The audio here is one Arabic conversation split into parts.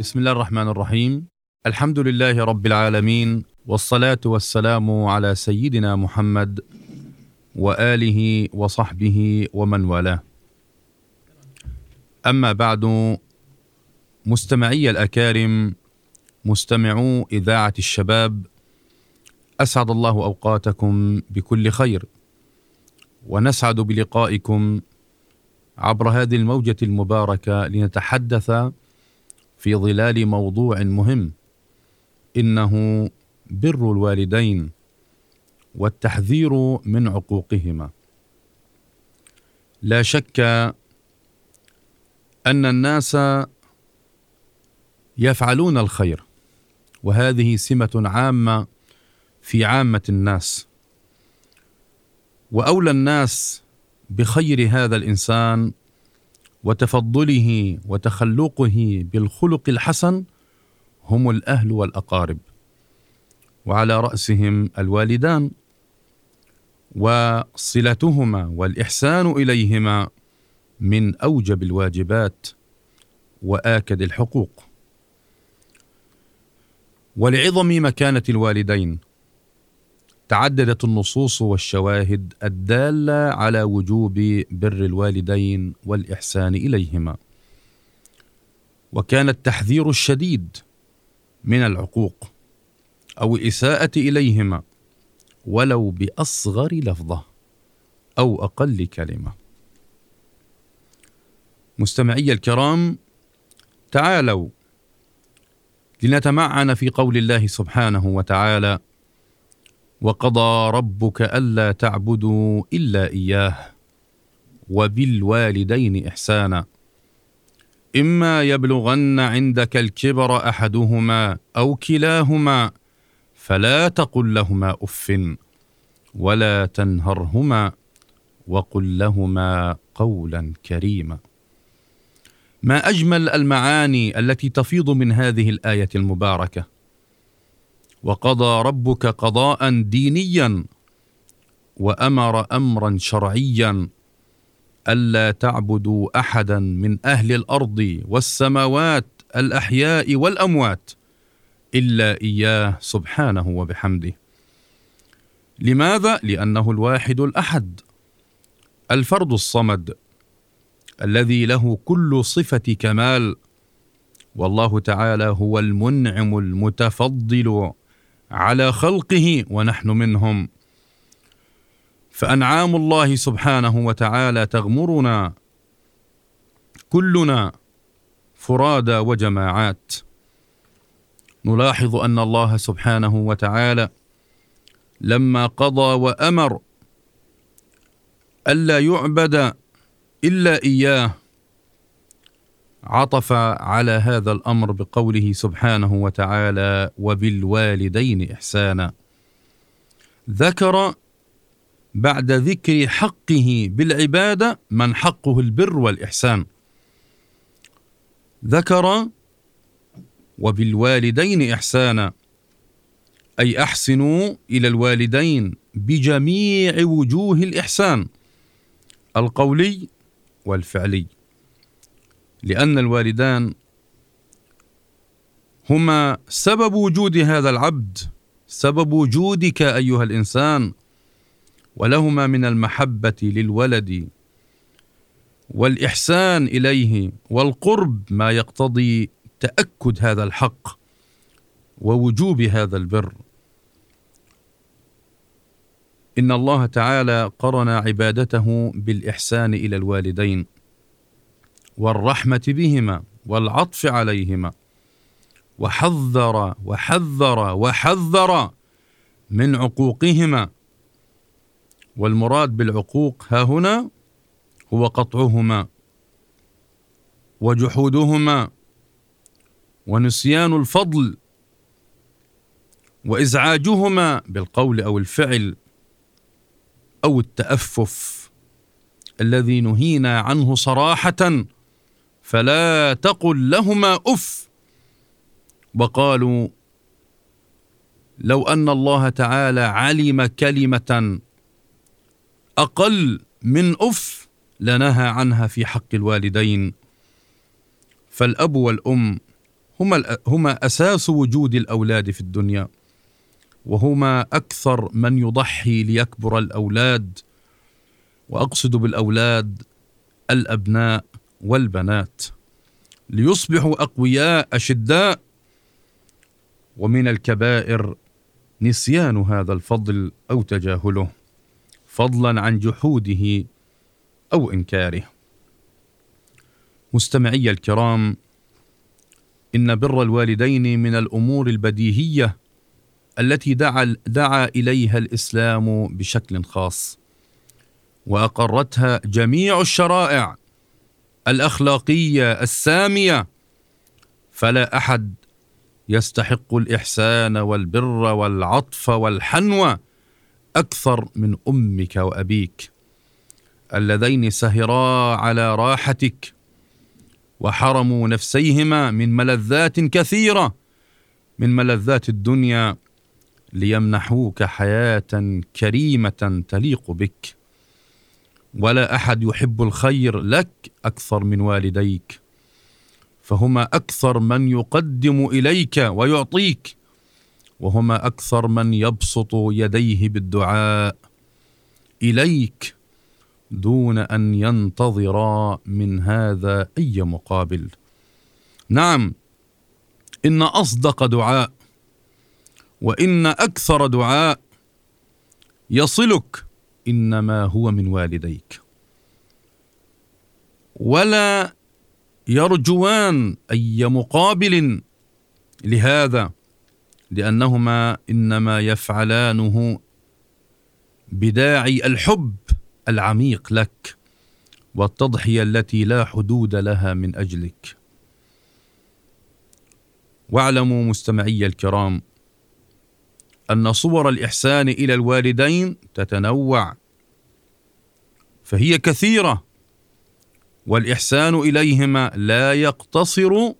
بسم الله الرحمن الرحيم الحمد لله رب العالمين والصلاة والسلام على سيدنا محمد وآله وصحبه ومن والاه أما بعد مستمعي الأكارم مستمعو إذاعة الشباب أسعد الله أوقاتكم بكل خير ونسعد بلقائكم عبر هذه الموجة المباركة لنتحدث في ظلال موضوع مهم. إنه بر الوالدين والتحذير من عقوقهما. لا شك أن الناس يفعلون الخير وهذه سمة عامة في عامة الناس. وأولى الناس بخير هذا الإنسان وتفضله وتخلقه بالخلق الحسن هم الأهل والأقارب وعلى رأسهم الوالدان وصلتهما والإحسان إليهما من أوجب الواجبات وآكد الحقوق. ولعظم مكانة الوالدين تعددت النصوص والشواهد الدالة على وجوب بر الوالدين والإحسان إليهما. وكان التحذير الشديد من العقوق أو الاساءه إليهما ولو بأصغر لفظة أو أقل كلمة. مستمعي الكرام تعالوا لنتمعن في قول الله سبحانه وتعالى وقضى ربك ألا تعبدوا إلا إياه وبالوالدين إحسانا. إما يبلغن عندك الكبر أحدهما أو كلاهما فلا تقل لهما أف ولا تنهرهما وقل لهما قولا كريما. ما أجمل المعاني التي تفيض من هذه الآية المباركة؟ وقضى ربك قضاء دينيا وأمر أمرا شرعيا ألا تعبدوا أحدا من أهل الأرض والسماوات الأحياء والأموات إلا إياه سبحانه وبحمده. لماذا؟ لأنه الواحد الأحد الفرد الصمد الذي له كل صفة كمال والله تعالى هو المنعم المتفضل. على خلقه ونحن منهم. فأنعام الله سبحانه وتعالى تغمرنا كلنا فرادى وجماعات. نلاحظ أن الله سبحانه وتعالى لما قضى وأمر ألا يعبد إلا إياه عطف على هذا الأمر بقوله سبحانه وتعالى وبالوالدين إحسانا. ذكر بعد ذكر حقه بالعبادة من حقه البر والإحسان. ذكر وبالوالدين إحسانا أي أحسنوا إلى الوالدين بجميع وجوه الإحسان القولي والفعلي. لأن الوالدان هما سبب وجود هذا العبد سبب وجودك أيها الإنسان ولهما من المحبة للولد والإحسان إليه والقرب ما يقتضي تأكد هذا الحق ووجوب هذا البر. إن الله تعالى قرن عبادته بالإحسان إلى الوالدين. والرحمة بهما والعطف عليهما. وحذر وحذر وحذر من عقوقهما. والمراد بالعقوق ها هنا هو قطعهما وجحودهما ونسيان الفضل وإزعاجهما بالقول أو الفعل أو التأفف الذي نهينا عنه صراحة فلا تقل لهما أف. وقالوا لو أن الله تعالى علم كلمة أقل من أف لنهى عنها في حق الوالدين. فالأب والأم هما هما أساس وجود الأولاد في الدنيا وهما أكثر من يضحي ليكبر الأولاد. وأقصد بالأولاد الأبناء والبنات ليصبحوا أقوياء أشداء ومن الكبائر نسيان هذا الفضل أو تجاهله فضلا عن جحوده أو إنكاره. مستمعي الكرام إن بر الوالدين من الأمور البديهية التي دعا دعا إليها الإسلام بشكل خاص وأقرتها جميع الشرائع الأخلاقية السامية فلا أحد يستحق الإحسان والبر والعطف والحنوة أكثر من أمك وأبيك. اللذين سهرا على راحتك وحرموا نفسيهما من ملذات كثيرة من ملذات الدنيا ليمنحوك حياة كريمة تليق بك. ولا أحد يحب الخير لك أكثر من والديك. فهما أكثر من يقدم إليك ويعطيك وهما أكثر من يبسط يديه بالدعاء إليك دون أن ينتظرا من هذا أي مقابل. نعم إن أصدق دعاء وإن أكثر دعاء يصلك إنما هو من والديك. ولا يرجوان أي مقابل لهذا لأنهما إنما يفعلانه بداعي الحب العميق لك والتضحية التي لا حدود لها من أجلك. واعلموا مستمعي الكرام أن صور الإحسان إلى الوالدين تتنوع. فهي كثيرة والإحسان إليهما لا يقتصر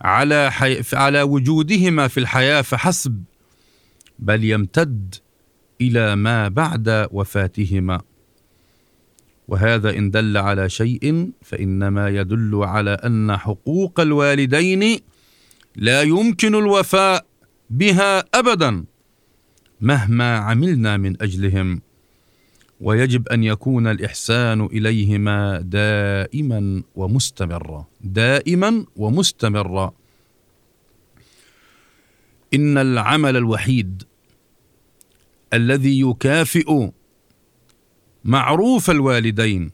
على حي... على وجودهما في الحياة فحسب بل يمتد إلى ما بعد وفاتهما. وهذا إن دل على شيء فإنما يدل على أن حقوق الوالدين لا يمكن الوفاء. بها ابدا مهما عملنا من أجلهم ويجب أن يكون الإحسان إليهما دائما ومستمرا دائما ومستمرا. إن العمل الوحيد الذي يكافئ معروف الوالدين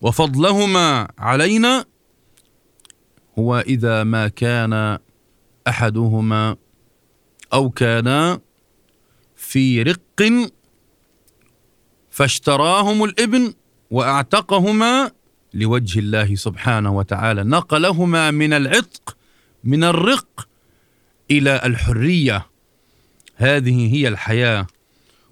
وفضلهما علينا هو إذا ما كان أحدهما أو كانا في رق فاشتراهم الإبن وأعتقهما لوجه الله سبحانه وتعالى. نقلهما من العتق من الرق إلى الحرية. هذه هي الحياة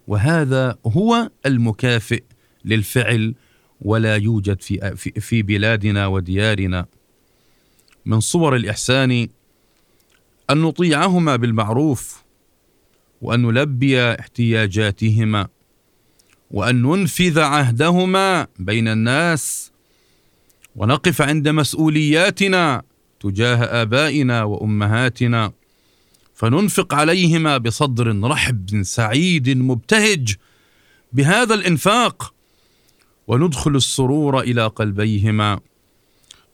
وهذا هو المكافئ للفعل ولا يوجد في في بلادنا وديارنا. من صور الإحسان أن نطيعهما بالمعروف وأن نلبي احتياجاتهما وأن ننفذ عهدهما بين الناس ونقف عند مسؤولياتنا تجاه آبائنا وأمهاتنا فننفق عليهما بصدر رحب سعيد مبتهج بهذا الإنفاق وندخل السرور إلى قلبيهما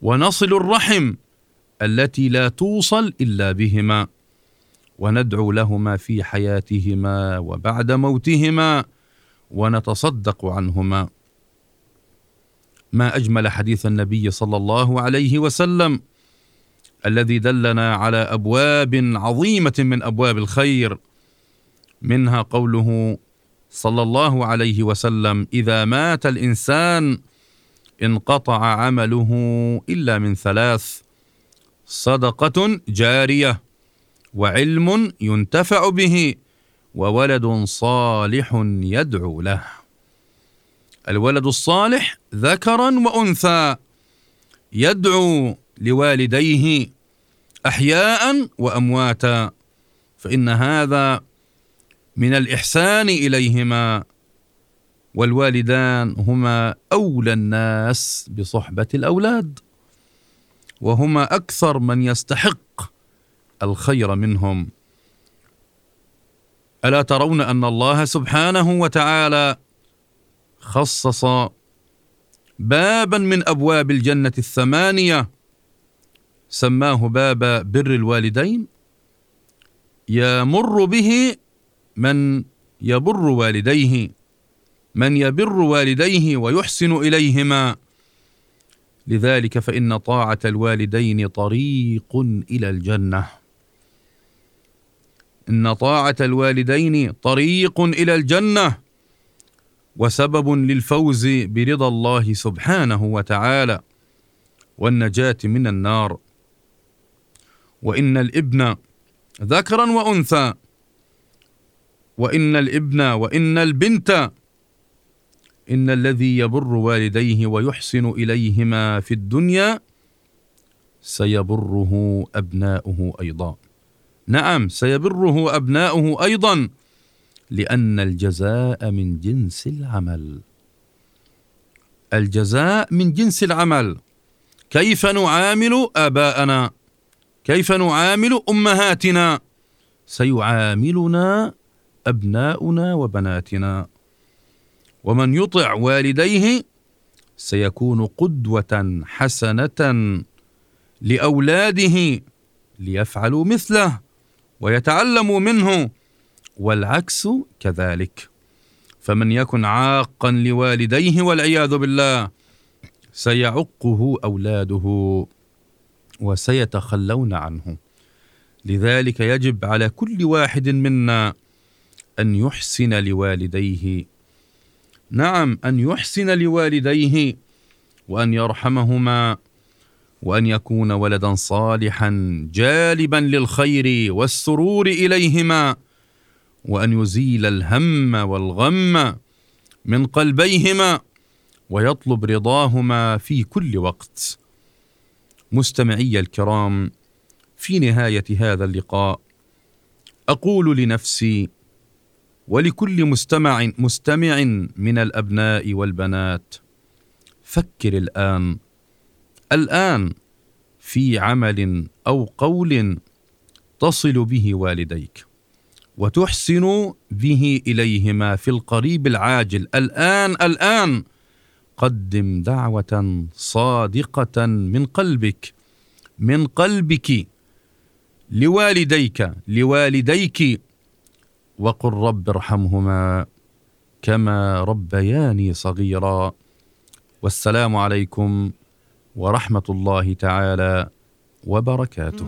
ونصل الرحم التي لا توصل إلا بهما وندعو لهما في حياتهما وبعد موتهما ونتصدق عنهما. ما أجمل حديث النبي صلى الله عليه وسلم الذي دلنا على أبواب عظيمة من أبواب الخير. منها قوله صلى الله عليه وسلم إذا مات الإنسان انقطع عمله إلا من ثلاث. صدقة جارية وعلم ينتفع به وولد صالح يدعو له. الولد الصالح ذكرا وأنثى يدعو لوالديه احياء وأمواتا فإن هذا من الإحسان إليهما والوالدان هما أولى الناس بصحبة الأولاد. وهما أكثر من يستحق الخير منهم. ألا ترون أن الله سبحانه وتعالى خصص بابا من أبواب الجنة الثمانية سماه باب بر الوالدين. يمر به من يبر والديه من يبر والديه ويحسن إليهما. لذلك فإن طاعة الوالدين طريق إلى الجنة. إن طاعة الوالدين طريق إلى الجنة وسبب للفوز برضا الله سبحانه وتعالى والنجاة من النار. وإن الإبن ذكرا وأنثى وإن الإبن وإن البنت إن الذي يبر والديه ويحسن إليهما في الدنيا سيبره أبناؤه أيضا. نعم سيبره أبناؤه أيضا لأن الجزاء من جنس العمل. الجزاء من جنس العمل. كيف نعامل آباءنا؟ كيف نعامل أمهاتنا؟ سيعاملنا أبناؤنا وبناتنا. ومن يطع والديه سيكون قدوة حسنة لأولاده ليفعلوا مثله ويتعلموا منه والعكس كذلك. فمن يكن عاقا لوالديه والعياذ بالله سيعقه أولاده وسيتخلون عنه. لذلك يجب على كل واحد منا أن يحسن لوالديه نعم أن يحسن لوالديه وأن يرحمهما وأن يكون ولدا صالحا جالبا للخير والسرور إليهما وأن يزيل الهم والغم من قلبيهما ويطلب رضاهما في كل وقت. مستمعي الكرام في نهاية هذا اللقاء أقول لنفسي ولكل مستمع مستمع من الأبناء والبنات. فكر الآن. الآن في عمل أو قول تصل به والديك وتحسن به إليهما في القريب العاجل. الان الآن قدم دعوة صادقة من قلبك من قلبك لوالديك لوالديك وقل رب ارحمهما كما ربياني صغيرا. والسلام عليكم ورحمة الله تعالى وبركاته.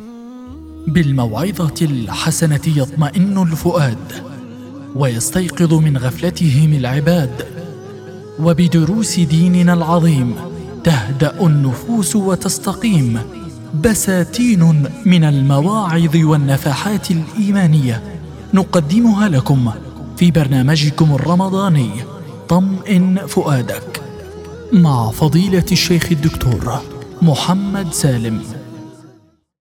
بالموعظة الحسنة يطمئن الفؤاد ويستيقظ من غفلتهم العباد وبدروس ديننا العظيم تهدأ النفوس وتستقيم بساتين من المواعظ والنفحات الإيمانية. نقدمها لكم في برنامجكم الرمضاني طمئن فؤادك مع فضيلة الشيخ الدكتور محمد سالم.